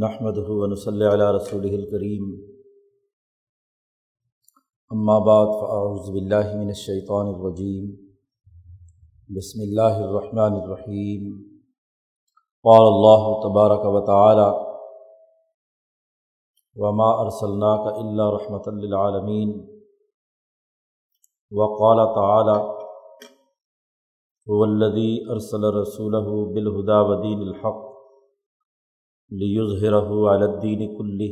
نحمد ونصلی علی رسول الکریم اما بعد فاعوذ باللہ من الشیطان الرجیم بسم اللہ الرحمن الرحیم قال اللہ تبارک و تعالی وما ارسلناک الا رحمۃ للعالمین وقال تعالی هو الذي ارسل رسوله بالهدى ودين الحق لیظہرہ علی الدین کلہ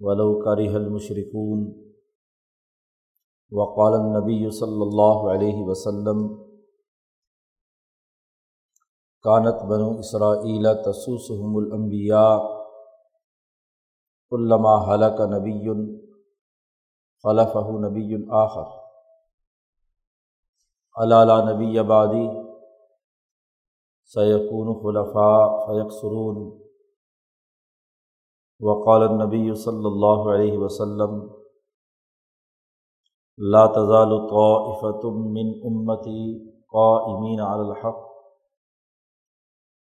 ولو کرہ المشرکون وقال النبی صلی اللہ علیہ وسلم کانت بنو اسرائیل تسوسهم الانبیاء علامہ حلق نبی خلفہ نبی آخر. علا نبی آبادی سیقون خلفاء فیق سرون وقال النبی صلی اللہ علیہ وسلم، لا تزال طائفة من امتی قائمین علی الحق،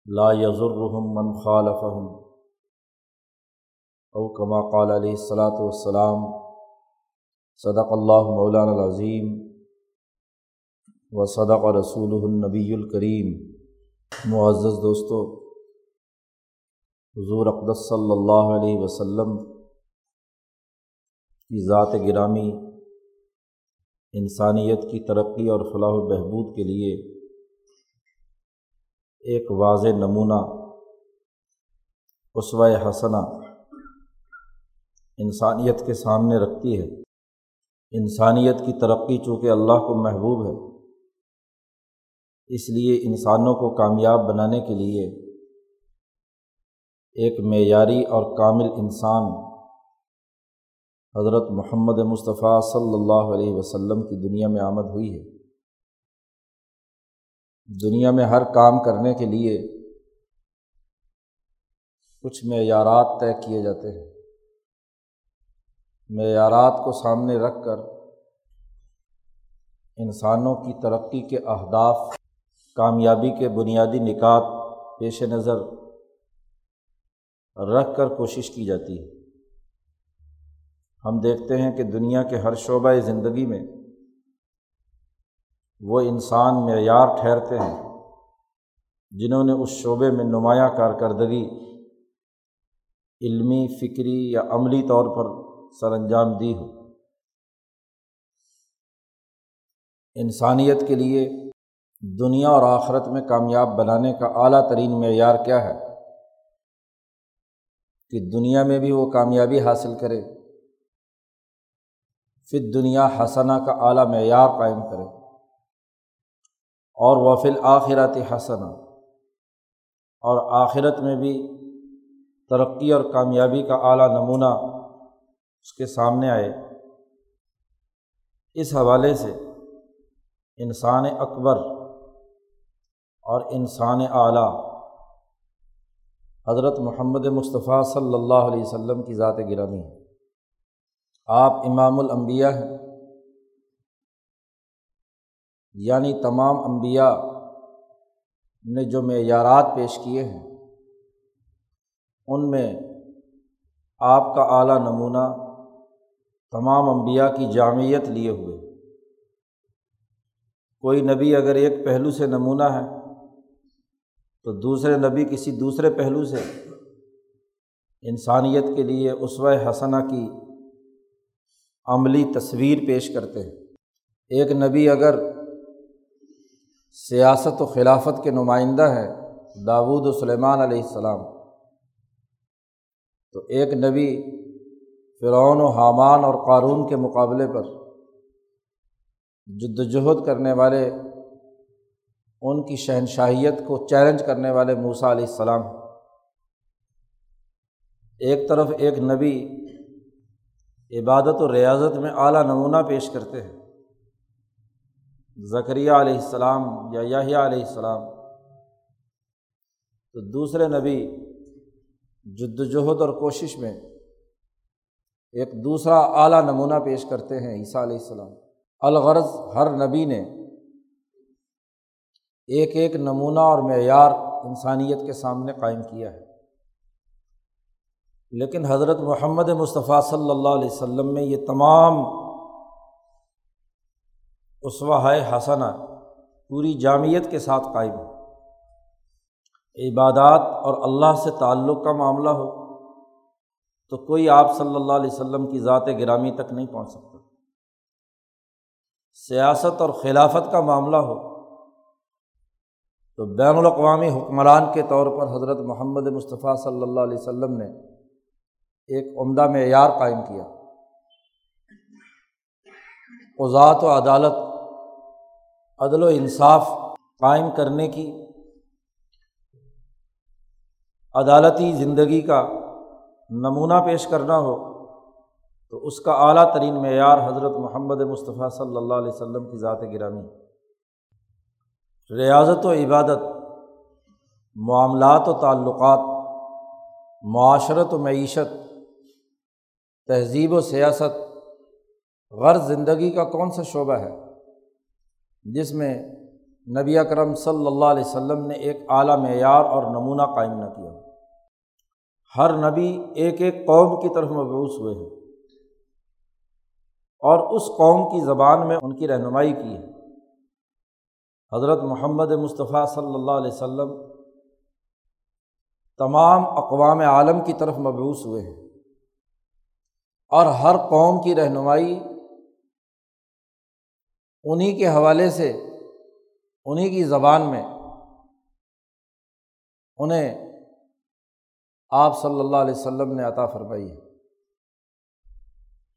لا يضرهم من خالفهم. او کما قال علیہ الصلاۃ والسلام، صدق اللہ مولانا العظیم و صدق رسول النبی الکریم معزز دوستوں حضور اقدس صلی اللہ علیہ وسلم کی ذات گرامی، انسانیت کی ترقی اور فلاح و بہبود کے لیے ایک واضح نمونہ اسوہ حسنہ انسانیت کے سامنے رکھتی ہے۔ انسانیت کی ترقی چونکہ اللہ کو محبوب ہے اس لیے انسانوں کو کامیاب بنانے کے لیے ایک معیاری اور کامل انسان حضرت محمد مصطفیٰ صلی اللہ علیہ وسلم کی دنیا میں آمد ہوئی ہے۔ دنیا میں ہر کام کرنے کے لیے کچھ معیارات طے کیے جاتے ہیں۔ معیارات کو سامنے رکھ کر انسانوں کی ترقی کے اہداف کامیابی کے بنیادی نکات پیش نظر رکھ کر کوشش کی جاتی ہے۔ ہم دیکھتے ہیں کہ دنیا کے ہر شعبۂ زندگی میں وہ انسان معیار ٹھہرتے ہیں جنہوں نے اس شعبے میں نمایاں کارکردگی علمی، فکری یا عملی طور پر سر انجام دی ہو۔ انسانیت کے لیے دنیا اور آخرت میں کامیاب بنانے کا اعلیٰ ترین معیار کیا ہے؟ کہ دنیا میں بھی وہ کامیابی حاصل کرے، پھر دنیا حسنہ کا اعلیٰ معیار قائم کرے، اور وفل آخرات حسنہ، اور آخرت میں بھی ترقی اور کامیابی کا اعلیٰ نمونہ اس کے سامنے آئے۔ اس حوالے سے انسان اکبر اور انسان اعلیٰ۔ حضرت محمد مصطفیٰ صلی اللہ علیہ وسلم کی ذات گرامی۔ ہے آپ امام الانبیاء ہیں۔ یعنی تمام انبیاء نے جو معیارات پیش کیے ہیں، ان میں آپ کا اعلیٰ نمونہ تمام انبیاء کی جامعیت لیے ہوئے۔ کوئی نبی اگر ایک پہلو سے نمونہ ہے تو دوسرے نبی کسی دوسرے پہلو سے انسانیت کے لیے عصوۂ حسنہ کی عملی تصویر پیش کرتے ہیں۔ ایک نبی اگر سیاست و خلافت کے نمائندہ ہے داود و سلیمان علیہ السلام، تو ایک نبی فرعون و حامان اور قارون کے مقابلے پر جد وجہد کرنے والے ان کی شہنشاہیت کو چیلنج کرنے والے موسا علیہ السلام۔ ایک طرف ایک نبی عبادت و ریاضت میں اعلیٰ نمونہ پیش کرتے ہیں۔ ذکریہ علیہ السلام یا یاہیا علیہ السلام۔ تو دوسرے نبی جد وجہد اور کوشش میں ایک دوسرا اعلیٰ نمونہ پیش کرتے ہیں عیسیٰ علیہ السلام۔ الغرض ہر نبی نے ایک ایک نمونہ اور معیار انسانیت کے سامنے قائم کیا ہے۔ لیکن حضرت محمد مصطفیٰ صلی اللہ علیہ وسلم میں یہ تمام اسوا حسنا پوری جامعت کے ساتھ قائم۔ عبادات اور اللہ سے تعلق کا معاملہ ہو تو کوئی آپ صلی اللہ علیہ وسلم کی ذات گرامی تک نہیں پہنچ سکتا۔ سیاست اور خلافت کا معاملہ ہو تو بین الاقوامی حکمران کے طور پر حضرت محمد مصطفیٰ صلی اللہ علیہ وسلم نے ایک عمدہ معیار قائم کیا۔ قضات و عدالت، عدل و انصاف قائم کرنے کی، عدالتی زندگی کا نمونہ پیش کرنا ہو، تو اس کا اعلیٰ ترین معیار حضرت محمد مصطفیٰ صلی اللہ علیہ وسلم کی ذات گرامی۔ ریاضت و عبادت، معاملات و تعلقات، معاشرت و معیشت، تہذیب و سیاست، غرض زندگی کا کون سا شعبہ ہے؟ جس میں نبی اکرم صلی اللہ علیہ وسلم نے ایک اعلیٰ معیار اور نمونہ قائم نہ کیا۔ ہر نبی ایک ایک قوم کی طرف مبوس ہوئے ہیں اور اس قوم کی زبان میں ان کی رہنمائی کی ہے۔ حضرت محمد مصطفیٰ صلی اللہ علیہ وسلم تمام اقوام عالم کی طرف مبوس ہوئے ہیں اور ہر قوم کی رہنمائی انہیں کے حوالے سے انہیں کی زبان میں انہیں آپ صلی اللہ علیہ وسلم نے عطا فرمائی ہے۔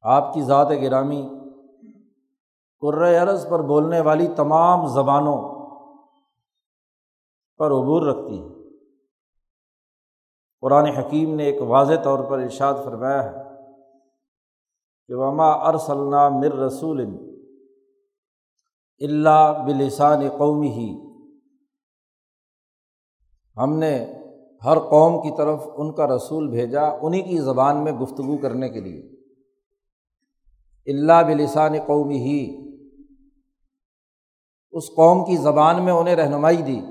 آپ کی ذات گرامی عرض پر بولنے والی تمام زبانوں پر عبور رکھتی ہے۔ قرآن حکیم نے ایک واضح طور پر ارشاد فرمایا ہے کہ وما ارسلنا مر رسول اللہ بلسان قومی ہی ہم نے ہر قوم کی طرف ان کا رسول بھیجا انہیں کی زبان میں گفتگو کرنے کے لیے۔ اللہ بلسان قومی ہی اس قوم کی زبان میں انہیں رہنمائی دی۔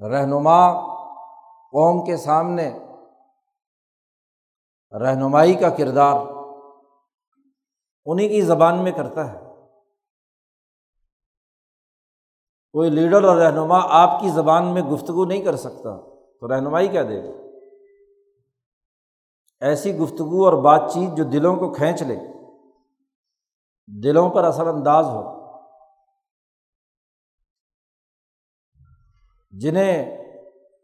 رہنما قوم کے سامنے رہنمائی کا کردار انہیں کی زبان میں کرتا ہے۔ کوئی لیڈر اور رہنما آپ کی زبان میں گفتگو نہیں کر سکتا تو رہنمائی کیا دے ایسی گفتگو اور بات چیت جو دلوں کو کھینچ لے۔ دلوں پر اثر انداز ہو۔ جنہیں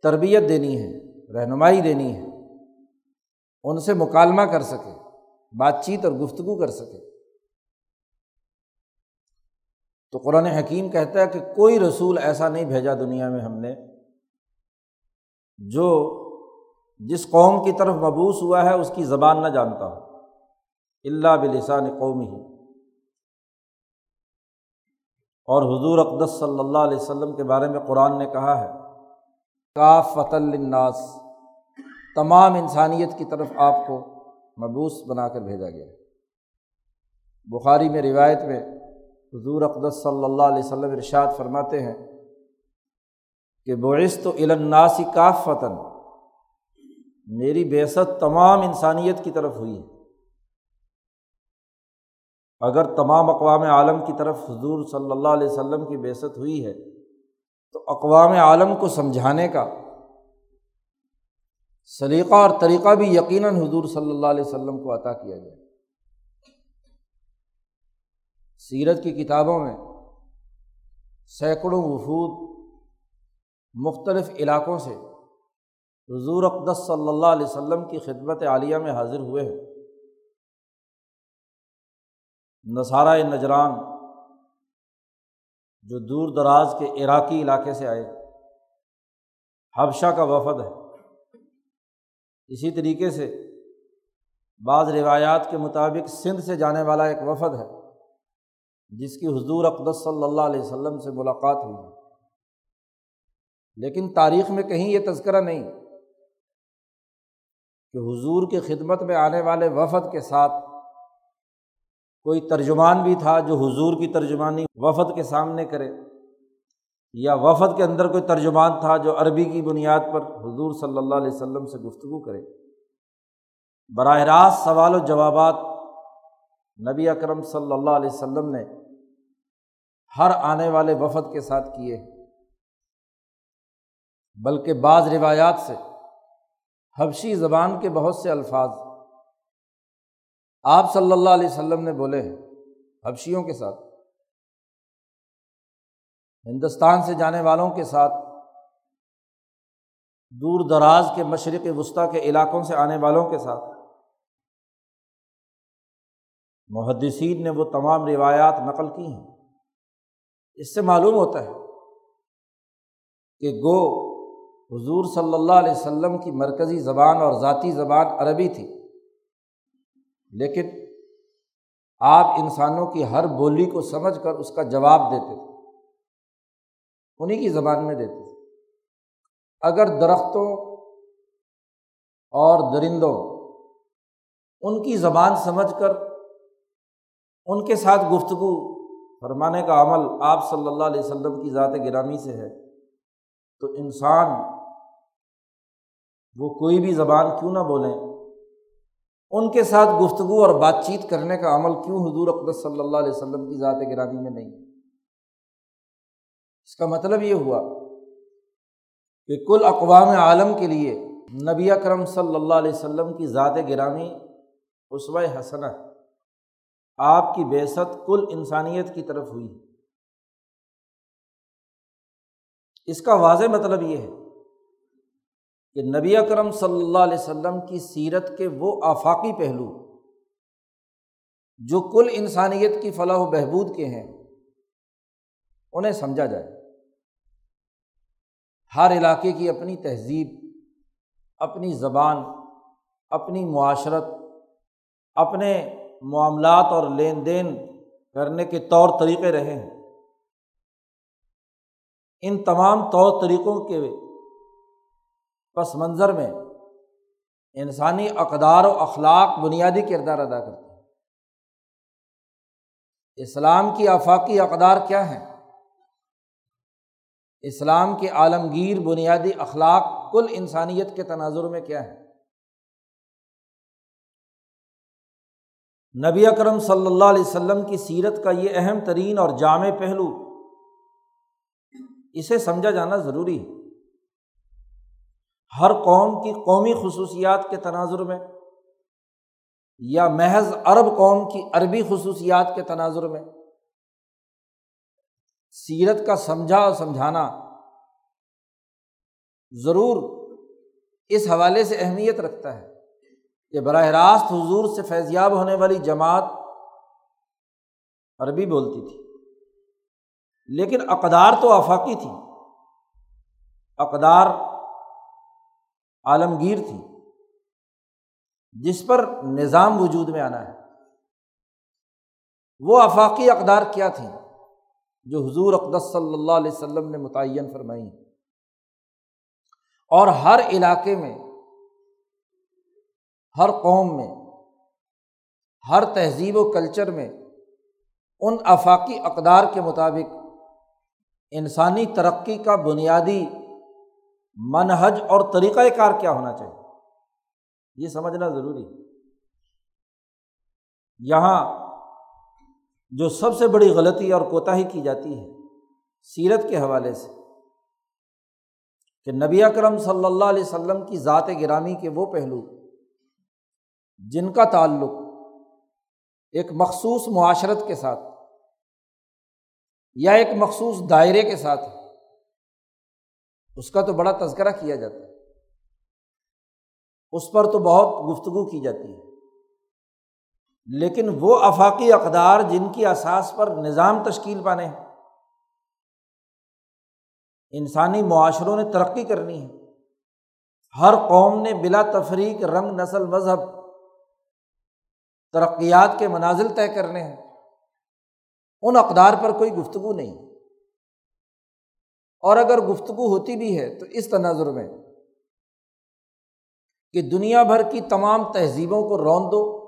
تربیت دینی ہے، رہنمائی دینی ہے، ان سے مکالمہ کر سکے، بات چیت اور گفتگو کر سکے۔ تو قرآن حکیم کہتا ہے کہ کوئی رسول ایسا نہیں بھیجا دنیا میں ہم نے جو جس قوم کی طرف مبوس ہوا ہے، اس کی زبان نہ جانتا ہو۔ اللہ بلسان قومی ہی اور حضور اقدس صلی اللہ علیہ وسلم کے بارے میں قرآن نے کہا ہے کاف فت الناس تمام انسانیت کی طرف آپ کو مبوس بنا کر بھیجا گیا بخاری میں روایت میں حضور اقدس صلی اللہ علیہ وسلم ارشاد فرماتے ہیں کہ بعث تو الناسی کاف فتن میری بیست تمام انسانیت کی طرف ہوئی ہے۔ اگر تمام اقوام عالم کی طرف حضور صلی اللہ علیہ وسلم کی بیست ہوئی ہے، تو اقوام عالم کو سمجھانے کا سلیقہ اور طریقہ بھی یقیناً حضور صلی اللہ علیہ وسلم کو عطا کیا گیا۔ سیرت کی کتابوں میں سینکڑوں وفود مختلف علاقوں سے حضور اقدس صلی اللہ علیہ وسلم کی خدمت عالیہ میں حاضر ہوئے ہیں۔ نصارہ نجران جو دور دراز کے عراقی علاقے سے آئے، حبشہ کا وفد ہے۔ اسی طریقے سے بعض روایات کے مطابق سندھ سے جانے والا ایک وفد ہے، جس کی حضور اقدس صلی اللہ علیہ وسلم سے ملاقات ہوئی۔ لیکن تاریخ میں کہیں یہ تذکرہ نہیں کہ حضور کی خدمت میں آنے والے وفد کے ساتھ کوئی ترجمان بھی تھا جو حضور کی ترجمانی وفد کے سامنے کرے، یا وفد کے اندر کوئی ترجمان تھا جو عربی کی بنیاد پر حضور صلی اللہ علیہ وسلم سے گفتگو کرے۔ براہ راست سوال و جوابات نبی اکرم صلی اللہ علیہ وسلم نے ہر آنے والے وفد کے ساتھ کیے۔ بلکہ بعض روایات سے حبشی زبان کے بہت سے الفاظ آپ صلی اللہ علیہ وسلم نے بولے ہیں، حبشیوں کے ساتھ، ہندوستان سے جانے والوں کے ساتھ، دور دراز کے مشرق وسطیٰ کے علاقوں سے آنے والوں کے ساتھ۔ محدثین نے وہ تمام روایات نقل کی ہیں۔ اس سے معلوم ہوتا ہے کہ گو حضور صلی اللہ علیہ وسلم کی مرکزی زبان اور ذاتی زبان عربی تھی۔ لیکن آپ انسانوں کی ہر بولی کو سمجھ کر اس کا جواب دیتے تھے، انہیں کی زبان میں دیتے تھے۔ اگر درختوں اور درندوں ان کی زبان سمجھ کر ان کے ساتھ گفتگو، فرمانے کا عمل آپ صلی اللہ علیہ وسلم کی ذات گرامی سے ہے، تو انسان وہ کوئی بھی زبان کیوں نہ بولیں ان کے ساتھ گفتگو اور بات چیت کرنے کا عمل کیوں حضور اقدس صلی اللہ علیہ وسلم کی ذات گرامی میں نہیں؟ اس کا مطلب یہ ہوا کہ کل اقوام عالم کے لیے نبی اکرم صلی اللہ علیہ وسلم کی ذات گرامی اسوۂ حسن آپ کی بیست کل انسانیت کی طرف ہوئی اس کا واضح مطلب یہ ہے کہ نبی اکرم صلی اللہ علیہ وسلم کی سیرت کے وہ آفاقی پہلو جو کل انسانیت کی فلاح و بہبود کے ہیں، انہیں سمجھا جائے۔ ہر علاقے کی اپنی تہذیب، اپنی زبان، اپنی معاشرت، اپنے معاملات اور لین دین کرنے کے طور طریقے رہے ہیں۔ ان تمام طور طریقوں کے پس منظر میں انسانی اقدار و اخلاق بنیادی کردار ادا کرتے ہیں۔ اسلام کی آفاقی اقدار کیا ہیں؟ اسلام کے عالمگیر بنیادی اخلاق کل انسانیت کے تناظر میں کیا ہے نبی اکرم صلی اللہ علیہ وسلم کی سیرت کا یہ اہم ترین اور جامع پہلو، اسے سمجھا جانا ضروری ہے۔ ہر قوم کی قومی خصوصیات کے تناظر میں، یا محض عرب قوم کی عربی خصوصیات کے تناظر میں۔ سیرت کا سمجھا اور سمجھانا ضرور اس حوالے سے اہمیت رکھتا ہے کہ براہ راست حضور سے فیضیاب ہونے والی جماعت عربی بولتی تھی، لیکن اقدار تو آفاقی تھی۔ اقدار عالمگیر تھی، جس پر نظام وجود میں آنا ہے۔ وہ آفاقی اقدار کیا تھیں جو حضور اقدس صلی اللہ علیہ وسلم نے متعین فرمائی۔ اور ہر علاقے میں، ہر قوم میں، ہر تہذیب و کلچر میں ان آفاقی اقدار کے مطابق انسانی ترقی کا بنیادی منحج اور طریقۂ کار کیا ہونا چاہیے؟ یہ سمجھنا ضروری یہاں جو سب سے بڑی غلطی اور کوتاہی کی جاتی ہے، سیرت کے حوالے سے کہ نبی اکرم صلی اللہ علیہ وسلم کی ذات گرامی کے وہ پہلو، جن کا تعلق ایک مخصوص معاشرت کے ساتھ یا ایک مخصوص دائرے کے ساتھ ہے اس کا تو بڑا تذکرہ کیا جاتا ہے۔ اس پر تو بہت گفتگو کی جاتی ہے۔ لیکن وہ افاقی اقدار جن کی اساس پر نظام تشکیل پانے ہیں۔ انسانی معاشروں نے ترقی کرنی ہے۔ ہر قوم نے بلا تفریق رنگ نسل مذہب ترقیات کے منازل طے کرنے ہیں۔ ان اقدار پر کوئی گفتگو نہیں۔ اور اگر گفتگو ہوتی بھی ہے تو اس تناظر میں کہ دنیا بھر کی تمام تہذیبوں کو رون دو،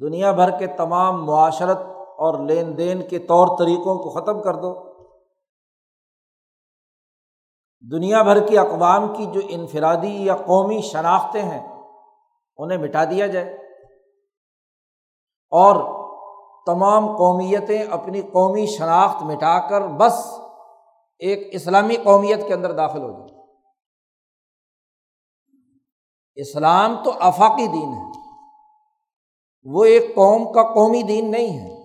دنیا بھر کے تمام معاشرت اور لین دین کے طور طریقوں کو ختم کر دو۔ دنیا بھر کی اقوام کی جو انفرادی یا قومی شناختیں ہیں، انہیں مٹا دیا جائے۔ اور تمام قومیتیں اپنی قومی شناخت مٹا کر بس ایک اسلامی قومیت کے اندر داخل ہو جائے۔ اسلام تو آفاقی دین ہے۔ وہ ایک قوم کا قومی دین نہیں ہے۔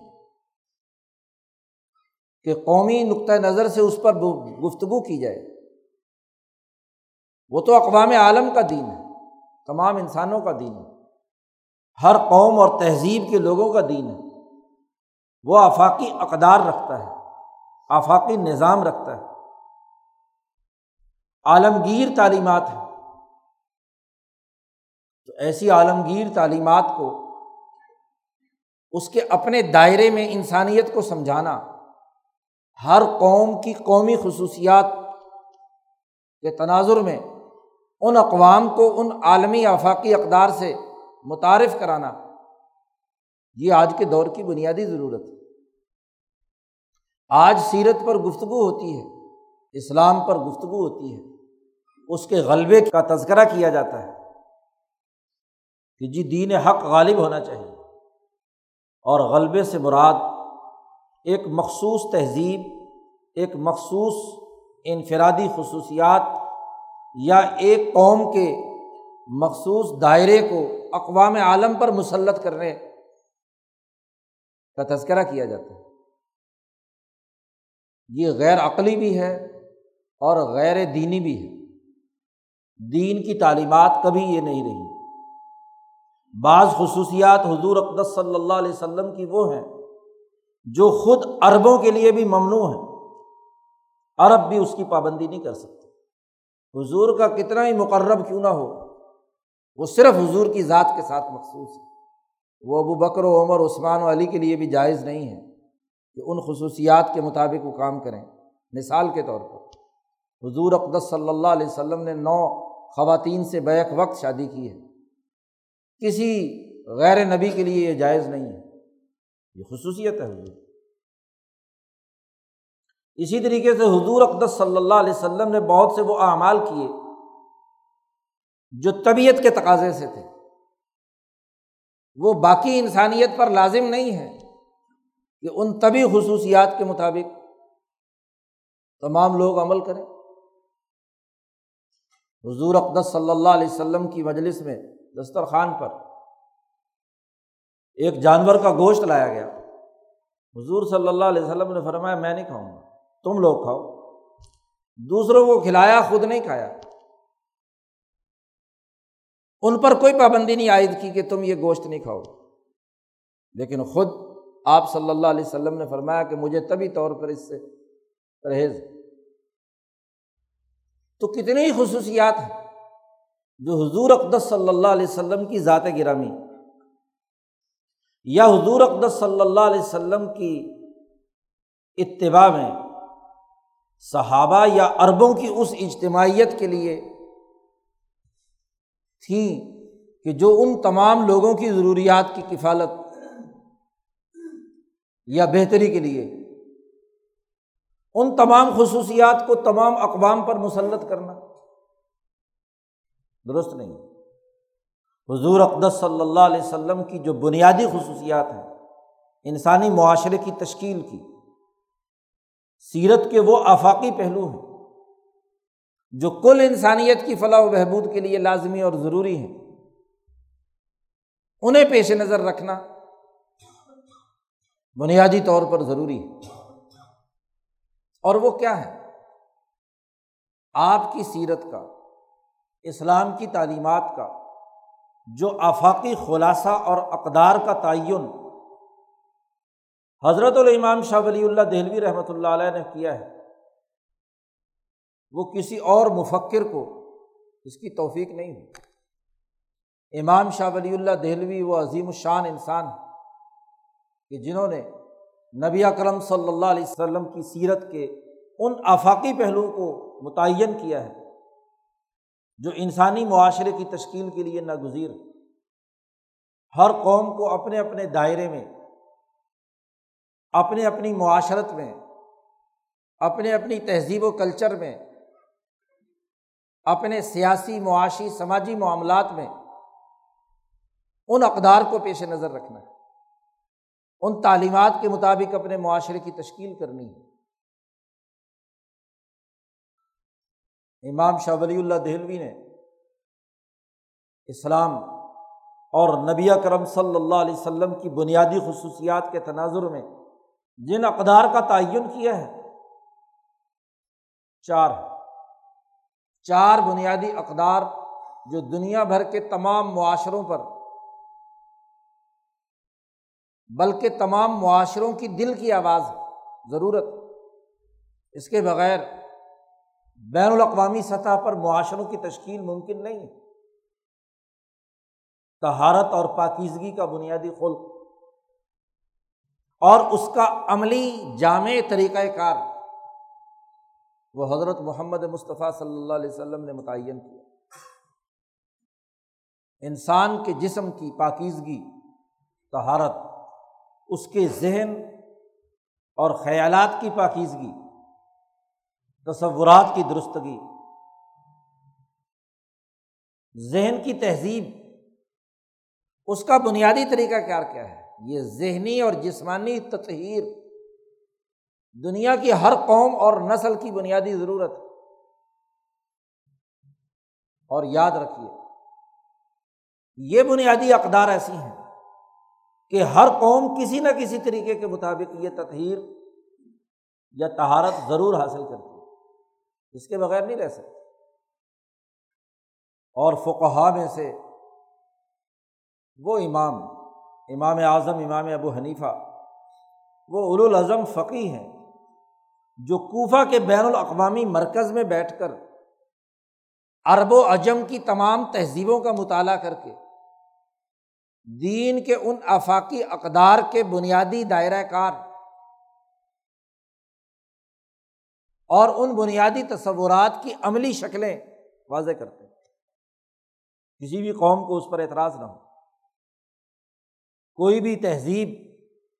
کہ قومی نقطۂ نظر سے اس پر گفتگو کی جائے۔ وہ تو اقوام عالم کا دین ہے۔ تمام انسانوں کا دین ہے۔ ہر قوم اور تہذیب کے لوگوں کا دین ہے۔ وہ آفاقی اقدار رکھتا ہے۔ آفاقی نظام رکھتا ہے۔ عالمگیر تعلیمات ہیں۔ تو ایسی عالمگیر تعلیمات کو، اس کے اپنے دائرے میں انسانیت کو سمجھانا، ہر قوم کی قومی خصوصیات کے تناظر میں ان اقوام کو ان عالمی آفاقی اقدار سے متعارف کرانا، یہ آج کے دور کی بنیادی ضرورت ہے۔ آج سیرت پر گفتگو ہوتی ہے، اسلام پر گفتگو ہوتی ہے، اس کے غلبے کا تذکرہ کیا جاتا ہے کہ جی دین حق غالب ہونا چاہیے اور غلبے سے مراد ایک مخصوص تہذیب، ایک مخصوص انفرادی خصوصیات یا ایک قوم کے مخصوص دائرے کو اقوام عالم پر مسلط کرنے کا تذکرہ کیا جاتا ہے۔ یہ غیر عقلی بھی ہے اور غیر دینی بھی ہے دین کی تعلیمات کبھی یہ نہیں رہی۔ بعض خصوصیات حضور اقدس صلی اللہ علیہ وسلم کی وہ ہیں جو خود عربوں کے لیے بھی ممنوع ہیں۔ عرب بھی اس کی پابندی نہیں کر سکتے۔ حضور کا کتنا ہی مقرب کیوں نہ ہو، وہ صرف حضور کی ذات کے ساتھ مخصوص ہے۔ وہ ابو بکر و عمر، عثمان و علی کے لیے بھی جائز نہیں ہے کہ ان خصوصیات کے مطابق وہ کام کریں۔ مثال کے طور پر، حضور اقدس صلی اللہ علیہ وسلم نے نو خواتین سے بیک وقت شادی کی ہے۔ کسی غیر نبی کے لیے یہ جائز نہیں ہے۔ یہ خصوصیت ہے۔ حضور اسی طریقے سے حضور اقدس صلی اللہ علیہ وسلم نے بہت سے وہ اعمال کیے جو طبیعت کے تقاضے سے تھے۔ وہ باقی انسانیت پر لازم نہیں ہے کہ ان طبی خصوصیات کے مطابق تمام لوگ عمل کریں۔ حضور اقدس صلی اللہ علیہ وسلم کی مجلس میں دسترخوان پر ایک جانور کا گوشت لایا گیا۔ حضور صلی اللہ علیہ وسلم نے فرمایا، میں نہیں کھاؤں گا، تم لوگ کھاؤ۔ دوسروں کو کھلایا، خود نہیں کھایا۔ ان پر کوئی پابندی نہیں عائد کی کہ تم یہ گوشت نہیں کھاؤ۔ لیکن خود آپ صلی اللہ علیہ وسلم نے فرمایا کہ مجھے طبی طور پر اس سے پرہیز تو کتنی خصوصیات ہیں جو حضور اقدس صلی اللہ علیہ وسلم کی ذات گرامی یا حضور اقدس صلی اللہ علیہ وسلم کی اتباع میں صحابہ یا عربوں کی اس اجتماعیت کے لیے تھیں کہ جو ان تمام لوگوں کی ضروریات کی کفالت یا بہتری کے لیے، ان تمام خصوصیات کو تمام اقوام پر مسلط کرنا۔ درست نہیں۔ حضور اقدس صلی اللہ علیہ وسلم کی جو بنیادی خصوصیات ہیں، انسانی معاشرے کی تشکیل کی، سیرت کے وہ آفاقی پہلو ہیں جو کل انسانیت کی فلاح و بہبود کے لیے لازمی اور ضروری ہیں۔ انہیں پیش نظر رکھنا بنیادی طور پر ضروری ہے۔ اور وہ کیا ہے؟ آپ کی سیرت کا، اسلام کی تعلیمات کا، جو آفاقی خلاصہ اور اقدار کا تعین حضرت الامام شاہ ولی اللہ دہلوی رحمۃ اللہ علیہ نے کیا ہے، وہ کسی اور مفکر کو اس کی توفیق نہیں ہوئی امام شاہ ولی اللہ دہلوی وہ عظیم الشان انسان کہ جنہوں نے نبی اکرم صلی اللہ علیہ وسلم کی سیرت کے ان آفاقی پہلوؤں کو متعین کیا ہے، جو انسانی معاشرے کی تشکیل کے لیے ناگزیر ہر قوم کو اپنے اپنے دائرے میں، اپنے اپنی معاشرت میں، اپنے اپنی تہذیب و کلچر میں، اپنے سیاسی، معاشی، سماجی معاملات میں ان اقدار کو پیش نظر رکھنا ہے۔ ان تعلیمات کے مطابق اپنے معاشرے کی تشکیل کرنی ہے۔ امام شاہ ولی اللہ دہلوی نے اسلام اور نبی کرم صلی اللہ علیہ وسلم کی بنیادی خصوصیات کے تناظر میں جن اقدار کا تعین کیا ہے، چار چار بنیادی اقدار جو دنیا بھر کے تمام معاشروں پر بلکہ تمام معاشروں کی دل کی آواز ضرورت۔ اس کے بغیر بین الاقوامی سطح پر معاشروں کی تشکیل ممکن نہیں۔ تہارت اور پاکیزگی کا بنیادی خلق۔ اور اس کا عملی جامع طریقۂ کار۔ وہ حضرت محمد مصطفیٰ صلی اللہ علیہ وسلم نے متعین کیا۔ انسان کے جسم کی پاکیزگی تہارت اس کے ذہن اور خیالات کی پاکیزگی، تصورات کی درستگی، ذہن کی تہذیب، اس کا بنیادی طریقہ کار کیا ہے؟ یہ ذہنی اور جسمانی تطہیر، دنیا کی ہر قوم اور نسل کی بنیادی ضرورت اور یاد رکھیے، یہ بنیادی اقدار ایسی ہیں کہ ہر قوم کسی نہ کسی طریقے کے مطابق یہ تطہیر یا تہارت ضرور حاصل کرتی ہے۔ اس کے بغیر نہیں رہ سکتی۔ اور فقہ میں سے وہ امام امام اعظم، امام ابو حنیفہ، وہ الاظم فقی ہیں، جو کوفہ کے بین الاقوامی مرکز میں بیٹھ کر عرب و عجم کی تمام تہذیبوں کا مطالعہ کر کے دین کے ان آفاقی اقدار کے بنیادی دائرۂ کار اور ان بنیادی تصورات کی عملی شکلیں واضح کرتے ہیں۔ کسی بھی قوم کو اس پر اعتراض نہ ہو۔ کوئی بھی تہذیب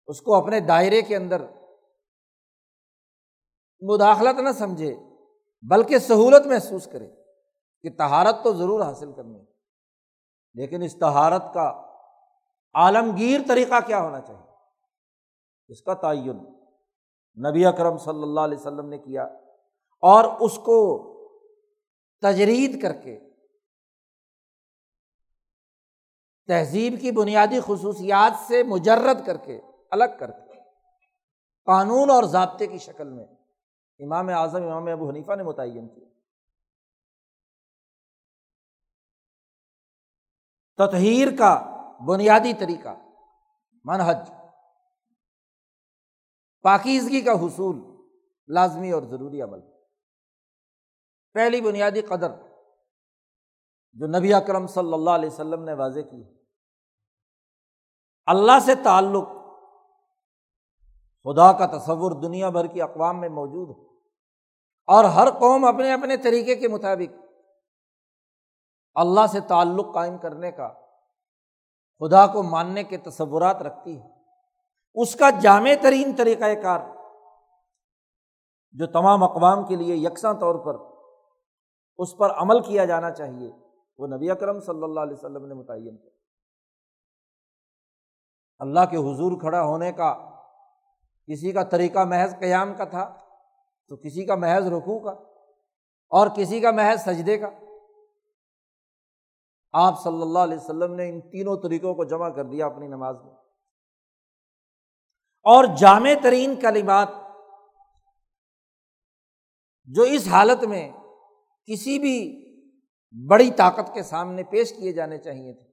اس کو اپنے دائرے کے اندر مداخلت نہ سمجھے، بلکہ سہولت محسوس کرے کہ تہارت تو ضرور حاصل کرنی لیکن اس تہارت کا عالمگیر طریقہ کیا ہونا چاہیے؟ اس کا تعین۔ نبی اکرم صلی اللہ علیہ وسلم نے کیا اور اس کو تجرید کر کے تہذیب کی بنیادی خصوصیات سے مجرد کر کے الگ کر کے قانون اور ضابطے کی شکل میں امام اعظم، امام ابو حنیفہ نے متعین کیا۔ تطہیر کا بنیادی طریقہ منحج پاکیزگی کا حصول لازمی اور ضروری عمل۔ پہلی بنیادی قدر جو نبی اکرم صلی اللہ علیہ وسلم نے واضح کی۔ اللہ سے تعلق خدا کا تصور دنیا بھر کی اقوام میں موجود ہے۔ اور ہر قوم اپنے اپنے طریقے کے مطابق اللہ سے تعلق قائم کرنے کا خدا کو ماننے کے تصورات رکھتی ہے۔ اس کا جامع ترین طریقۂ کار جو تمام اقوام کے لیے یکساں طور پر اس پر عمل کیا جانا چاہیے، وہ نبی اکرم صلی اللہ علیہ وسلم نے متعین کیا۔ اللہ کے حضور کھڑا ہونے کا کسی کا طریقہ محض قیام کا تھا تو کسی کا محض رخو کا اور کسی کا محض سجدے کا۔ آپ صلی اللہ علیہ وسلم نے ان تینوں طریقوں کو جمع کر دیا اپنی نماز میں۔ اور جامع ترین کلمات جو اس حالت میں کسی بھی بڑی طاقت کے سامنے پیش کیے جانے چاہیے تھے،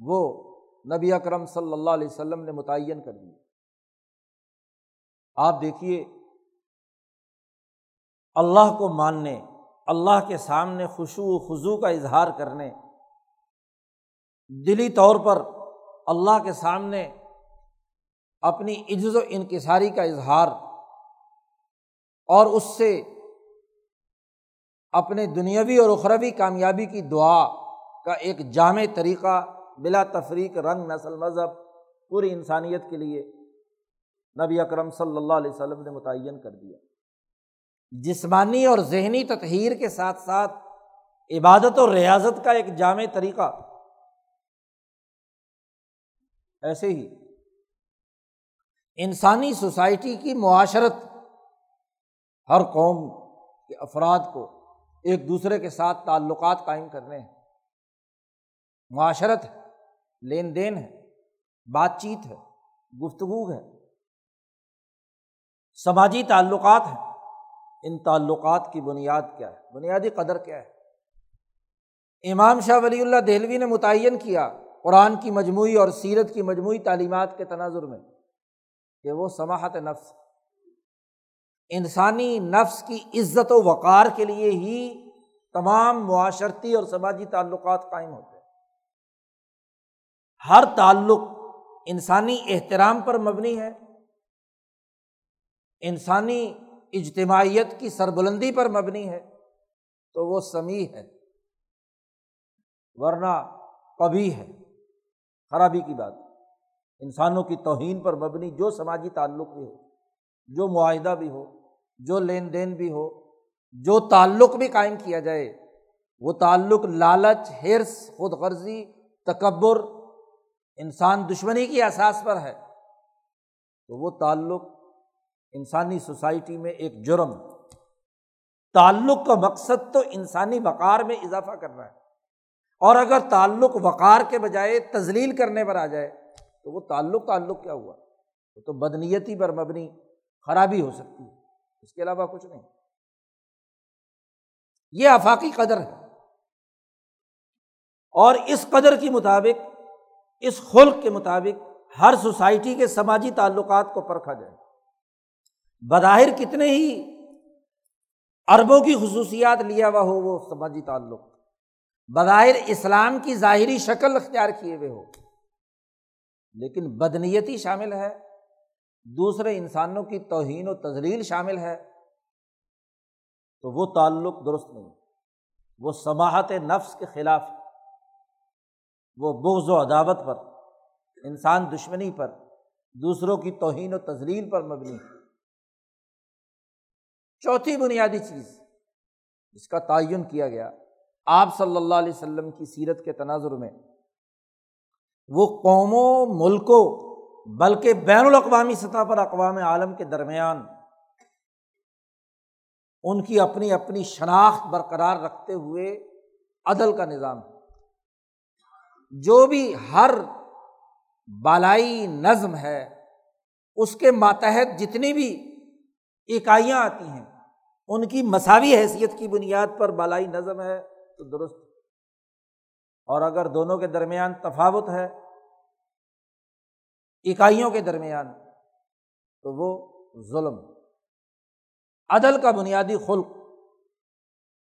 وہ نبی اکرم صلی اللہ علیہ وسلم نے متعین کر دیے آپ دیکھیے، اللہ کو ماننے اللہ کے سامنے خوشو و خضو کا اظہار کرنے، دلی طور پر اللہ کے سامنے اپنی عزت و انکساری کا اظہار اور اس سے اپنے دنیاوی اور اخروی کامیابی کی دعا کا ایک جامع طریقہ بلا تفریق رنگ نسل مذہب پوری انسانیت کے لیے نبی اکرم صلی اللہ علیہ وسلم نے متعین کر دیا۔ جسمانی اور ذہنی تطہیر کے ساتھ ساتھ عبادت اور ریاضت کا ایک جامع طریقہ۔ ایسے ہی انسانی سوسائٹی کی معاشرت ہر قوم کے افراد کو ایک دوسرے کے ساتھ تعلقات قائم کرنے ہیں۔ معاشرت ہے، لین دین ہے، بات چیت ہے، گفتگو ہے، سماجی تعلقات ہیں۔ ان تعلقات کی بنیاد کیا ہے؟ بنیادی قدر کیا ہے؟ امام شاہ ولی اللہ دہلوی نے متعین کیا قرآن کی مجموعی اور سیرت کی مجموعی تعلیمات کے تناظر میں کہ وہ سماحت نفس انسانی نفس کی عزت و وقار کے لیے ہی تمام معاشرتی اور سماجی تعلقات قائم ہوتے ہیں۔ ہر تعلق انسانی احترام پر مبنی ہے۔ انسانی اجتماعیت کی سربلندی پر مبنی ہے تو وہ سمیع ہے، ورنہ کبھی ہے۔ خرابی کی بات۔ انسانوں کی توہین پر مبنی جو سماجی تعلق بھی ہو، جو معاہدہ بھی ہو، جو لین دین بھی ہو، جو تعلق بھی قائم کیا جائے، وہ تعلق لالچ، ہرس خود غرضی تکبر، انسان دشمنی کی احساس پر ہے، تو وہ تعلق انسانی سوسائٹی میں ایک جرم، تعلق کا مقصد تو انسانی وقار میں اضافہ کرنا ہے۔ اور اگر تعلق وقار کے بجائے تزلیل کرنے پر آ جائے، تو وہ تعلق تعلق کیا ہوا؟ وہ تو بدنیتی پر مبنی خرابی ہو سکتی ہے۔ اس کے علاوہ کچھ نہیں۔ یہ آفاقی قدر ہے۔ اور اس قدر کے مطابق، اس خلق کے مطابق ہر سوسائٹی کے سماجی تعلقات کو پرکھا جائے۔ بظاہر کتنے ہی اربوں کی خصوصیات لیا ہوا ہو وہ سماجی تعلق۔ بظاہر اسلام کی ظاہری شکل اختیار کیے ہوئے ہو۔ لیکن بدنیتی شامل ہے۔ دوسرے انسانوں کی توہین و تزلیل شامل ہے۔ تو وہ تعلق درست نہیں۔ وہ سماہت نفس کے خلاف وہ بغض و عداوت پر، انسان دشمنی پر، دوسروں کی توہین و تزلیل پر مبنی چوتھی بنیادی چیز جس کا تعین کیا گیا آپ صلی اللہ علیہ وسلم کی سیرت کے تناظر میں، وہ قوموں، ملکوں، بلکہ بین الاقوامی سطح پر اقوام عالم کے درمیان ان کی اپنی اپنی شناخت برقرار رکھتے ہوئے عدل کا نظام جو بھی ہر بالائی نظم ہے، اس کے ماتحت جتنی بھی اکائیاں آتی ہیں۔ ان کی مساوی حیثیت کی بنیاد پر بالائی نظم ہے تو درست۔ اور اگر دونوں کے درمیان تفاوت ہے اکائیوں کے درمیان، تو وہ ظلم۔ عدل کا بنیادی خلق،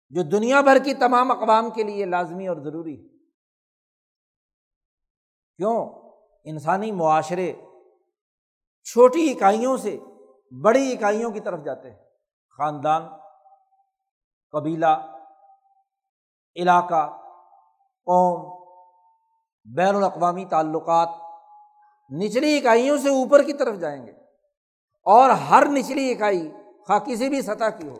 جو دنیا بھر کی تمام اقوام کے لیے لازمی اور ضروری ہے۔ کیوں؟ انسانی معاشرے چھوٹی اکائیوں سے بڑی اکائیوں کی طرف جاتے ہیں۔ خاندان، قبیلہ، علاقہ، قوم، بین الاقوامی تعلقات نچلی اکائیوں سے اوپر کی طرف جائیں گے اور ہر نچلی اکائی خواہ کسی بھی سطح کی ہو۔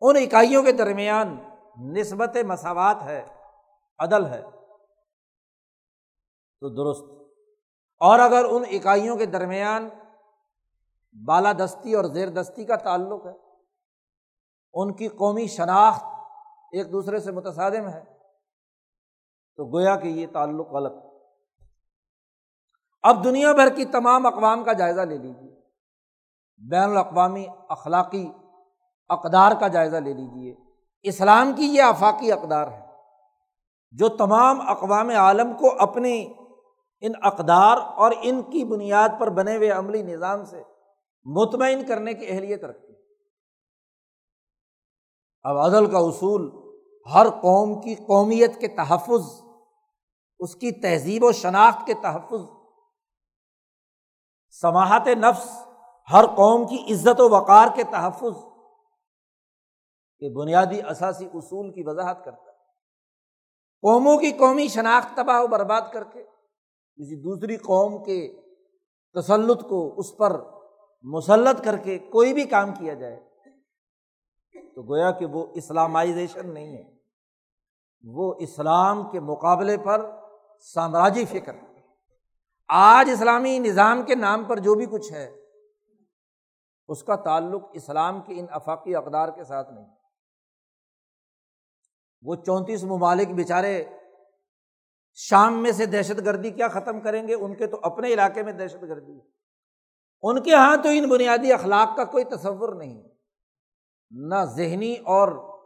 ان اکائیوں کے درمیان نسبت مساوات ہے، عدل ہے۔ تو درست۔ اور اگر ان اکائیوں کے درمیان بالادستی اور زیر دستی کا تعلق ہے۔ ان کی قومی شناخت ایک دوسرے سے متصادم ہے۔ تو گویا کہ یہ تعلق غلط اب دنیا بھر کی تمام اقوام کا جائزہ لے لیجیے بین الاقوامی اخلاقی اقدار کا جائزہ لے لیجیے اسلام کی یہ آفاقی اقدار ہے۔ جو تمام اقوام عالم کو اپنی ان اقدار اور ان کی بنیاد پر بنے ہوئے عملی نظام سے مطمئن کرنے کی اہلیت رکھتی۔ اب عدل کا اصول ہر قوم کی قومیت کے تحفظ، اس کی تہذیب و شناخت کے تحفظ۔ سماہت نفس ہر قوم کی عزت و وقار کے تحفظ کے بنیادی اثاثی اصول کی وضاحت کرتا ہے۔ قوموں کی قومی شناخت، تباہ و برباد کر کے کسی دوسری قوم کے تسلط کو اس پر مسلط کر کے کوئی بھی کام کیا جائے، تو گویا کہ وہ اسلامائزیشن نہیں ہے۔ وہ اسلام کے مقابلے پر سامراجی فکر۔ آج اسلامی نظام کے نام پر جو بھی کچھ ہے، اس کا تعلق اسلام کے ان افاقی اقدار کے ساتھ نہیں۔ وہ چونتیس ممالک بیچارے شام میں سے دہشت گردی کیا ختم کریں گے؟ ان کے تو اپنے علاقے میں دہشت گردی ہے۔ ان کے یہاں تو ان بنیادی اخلاق کا کوئی تصور نہیں۔ نہ ذہنی اور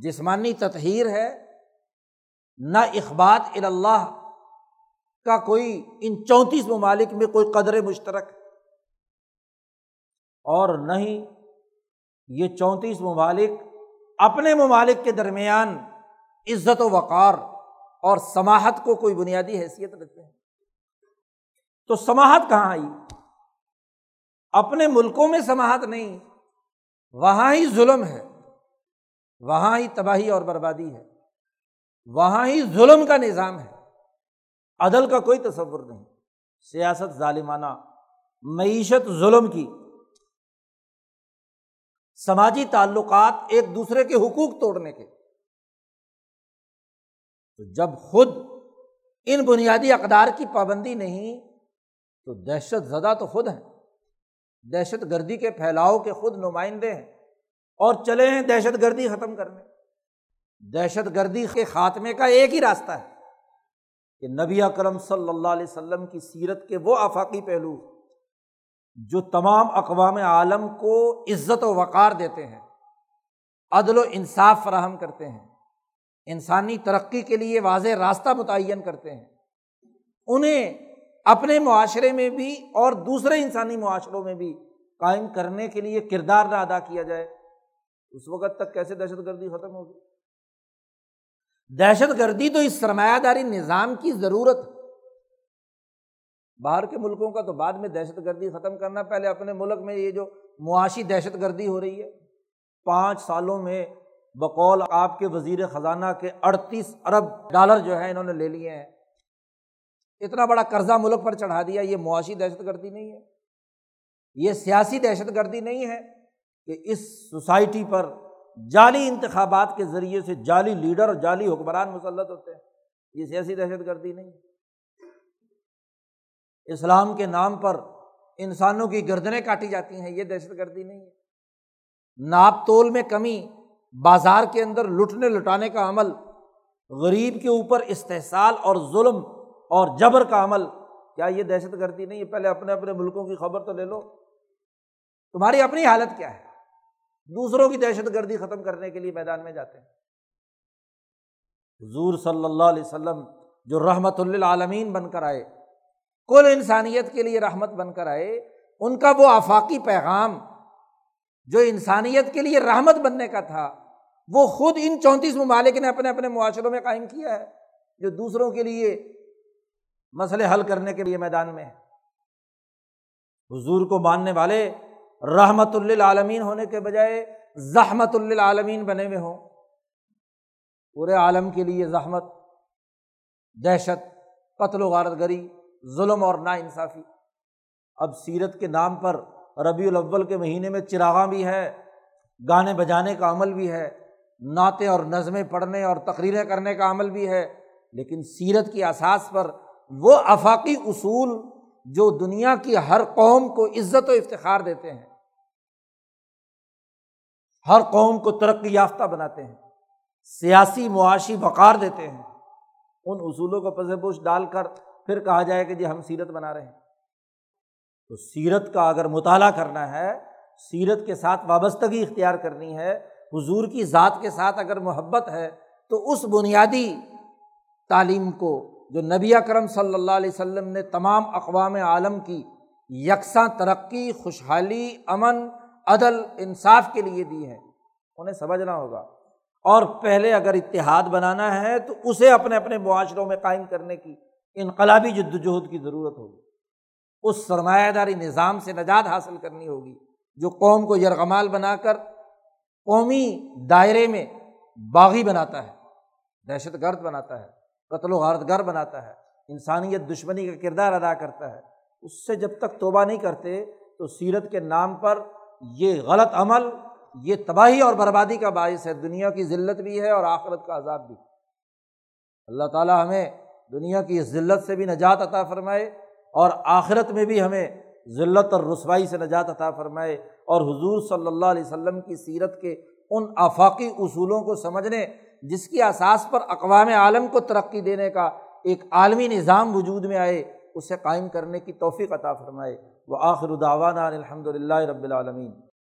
جسمانی تطہیر ہے، نہ اخبات اللہ کا کوئی، ان چونتیس ممالک میں کوئی قدر مشترک۔ اور نہ ہی یہ چونتیس ممالک اپنے ممالک کے درمیان عزت و وقار اور سماہت کو کوئی بنیادی حیثیت رکھتے ہیں۔ تو سماہت کہاں آئی؟ اپنے ملکوں میں سماہت نہیں، وہاں ہی ظلم ہے، وہاں ہی تباہی اور بربادی ہے، وہاں ہی ظلم کا نظام ہے۔ عدل کا کوئی تصور نہیں، سیاست ظالمانہ، معیشت ظلم کی۔ سماجی تعلقات ایک دوسرے کے حقوق توڑنے کے۔ تو جب خود ان بنیادی اقدار کی پابندی نہیں، تو دہشت زدہ تو خود ہیں۔ دہشت گردی کے پھیلاؤ کے خود نمائندے ہیں اور چلے ہیں دہشت گردی ختم کرنے۔ دہشت گردی کے خاتمے کا ایک ہی راستہ ہے کہ نبی اکرم صلی اللہ علیہ وسلم کی سیرت کے وہ آفاقی پہلو جو تمام اقوام عالم کو عزت و وقار دیتے ہیں، عدل و انصاف فراہم کرتے ہیں، انسانی ترقی کے لیے واضح راستہ متعین کرتے ہیں۔ انہیں اپنے معاشرے میں بھی اور دوسرے انسانی معاشروں میں بھی قائم کرنے کے لیے کردار نہ ادا کیا جائے۔ اس وقت تک کیسے دہشت گردی ختم ہوگی؟ دہشت گردی تو اس سرمایہ داری نظام کی ضرورت باہر کے ملکوں کا تو بعد میں دہشت گردی ختم کرنا، پہلے اپنے ملک میں یہ جو معاشی دہشت گردی ہو رہی ہے، پانچ سالوں میں بقول آپ کے وزیر خزانہ کے اڑتیس ارب ڈالر جو ہے انہوں نے لے لیے ہیں۔ اتنا بڑا قرضہ ملک پر چڑھا دیا، یہ معاشی دہشت گردی نہیں ہے۔ یہ سیاسی دہشت گردی نہیں ہے کہ اس سوسائٹی پر جعلی انتخابات کے ذریعے سے جعلی لیڈر اور جعلی حکمران مسلط ہوتے ہیں۔ یہ سیاسی دہشت گردی نہیں ہے۔ اسلام کے نام پر انسانوں کی گردنیں کاٹی جاتی ہیں، یہ دہشت گردی نہیں ہے۔ ناپ تول میں کمی، بازار کے اندر لٹنے لٹانے کا عمل، غریب کے اوپر استحصال اور ظلم اور جبر کا عمل، کیا یہ دہشت گردی نہیں ہے؟ پہلے اپنے اپنے ملکوں کی خبر تو لے لو۔ تمہاری اپنی حالت کیا ہے؟ دوسروں کی دہشت گردی ختم کرنے کے لیے میدان میں جاتے ہیں۔ حضور صلی اللہ علیہ وسلم جو رحمت للعالمین بن کر آئے، کل انسانیت کے لیے رحمت بن کر آئے، ان کا وہ آفاقی پیغام جو انسانیت کے لیے رحمت بننے کا تھا، وہ خود ان چونتیس ممالک نے اپنے اپنے معاشروں میں قائم کیا ہے، جو دوسروں کے لیے مسئلے حل کرنے کے لیے میدان میں حضور کو ماننے والے رحمت للعالمین ہونے کے بجائے زحمت للعالمین بنے ہوئے ہوں۔ پورے عالم کے لیے زحمت، دہشت، قتل و غارت گری ظلم اور نا انصافی اب سیرت کے نام پر ربیع الاول کے مہینے میں چراغاں بھی ہے گانے بجانے کا عمل بھی ہے، نعتیں اور نظمیں پڑھنے اور تقریریں کرنے کا عمل بھی ہے، لیکن سیرت کی اساس پر وہ افاقی اصول جو دنیا کی ہر قوم کو عزت و افتخار دیتے ہیں، ہر قوم کو ترقی یافتہ بناتے ہیں، سیاسی معاشی وقار دیتے ہیں، ان اصولوں کو پذے پوش ڈال کر پھر کہا جائے کہ جی ہم سیرت بنا رہے ہیں۔ تو سیرت کا اگر مطالعہ کرنا ہے، سیرت کے ساتھ وابستگی اختیار کرنی ہے، حضور کی ذات کے ساتھ اگر محبت ہے، تو اس بنیادی تعلیم کو جو نبی کرم صلی اللہ علیہ وسلم نے تمام اقوام عالم کی یکساں ترقی، خوشحالی، امن، عدل، انصاف کے لیے دی ہے۔ انہیں سمجھنا ہوگا۔ اور پہلے اگر اتحاد بنانا ہے تو اسے اپنے اپنے معاشروں میں قائم کرنے کی، انقلابی جد وجہد کی ضرورت ہوگی۔ اس سرمایہ داری نظام سے نجات حاصل کرنی ہوگی جو قوم کو یرغمال بنا کر قومی دائرے میں باغی بناتا ہے، دہشت گرد بناتا ہے۔ قتل و غارت گر بناتا ہے، انسانیت دشمنی کا کردار ادا کرتا ہے۔ اس سے جب تک توبہ نہیں کرتے، تو سیرت کے نام پر یہ غلط عمل، یہ تباہی اور بربادی کا باعث ہے۔ دنیا کی ذلت بھی ہے اور آخرت کا عذاب بھی۔ اللہ تعالیٰ ہمیں دنیا کی ذلت سے بھی نجات عطا فرمائے اور آخرت میں بھی ہمیں ذلت اور رسوائی سے نجات عطا فرمائے اور حضور صلی اللہ علیہ وسلم کی سیرت کے ان آفاقی اصولوں کو سمجھنے جس کی اساس پر اقوام عالم کو ترقی دینے کا ایک عالمی نظام وجود میں آئے، اسے قائم کرنے کی توفیق عطا فرمائے۔ وہ آخر داوانہ الحمد للہ رب العالمین۔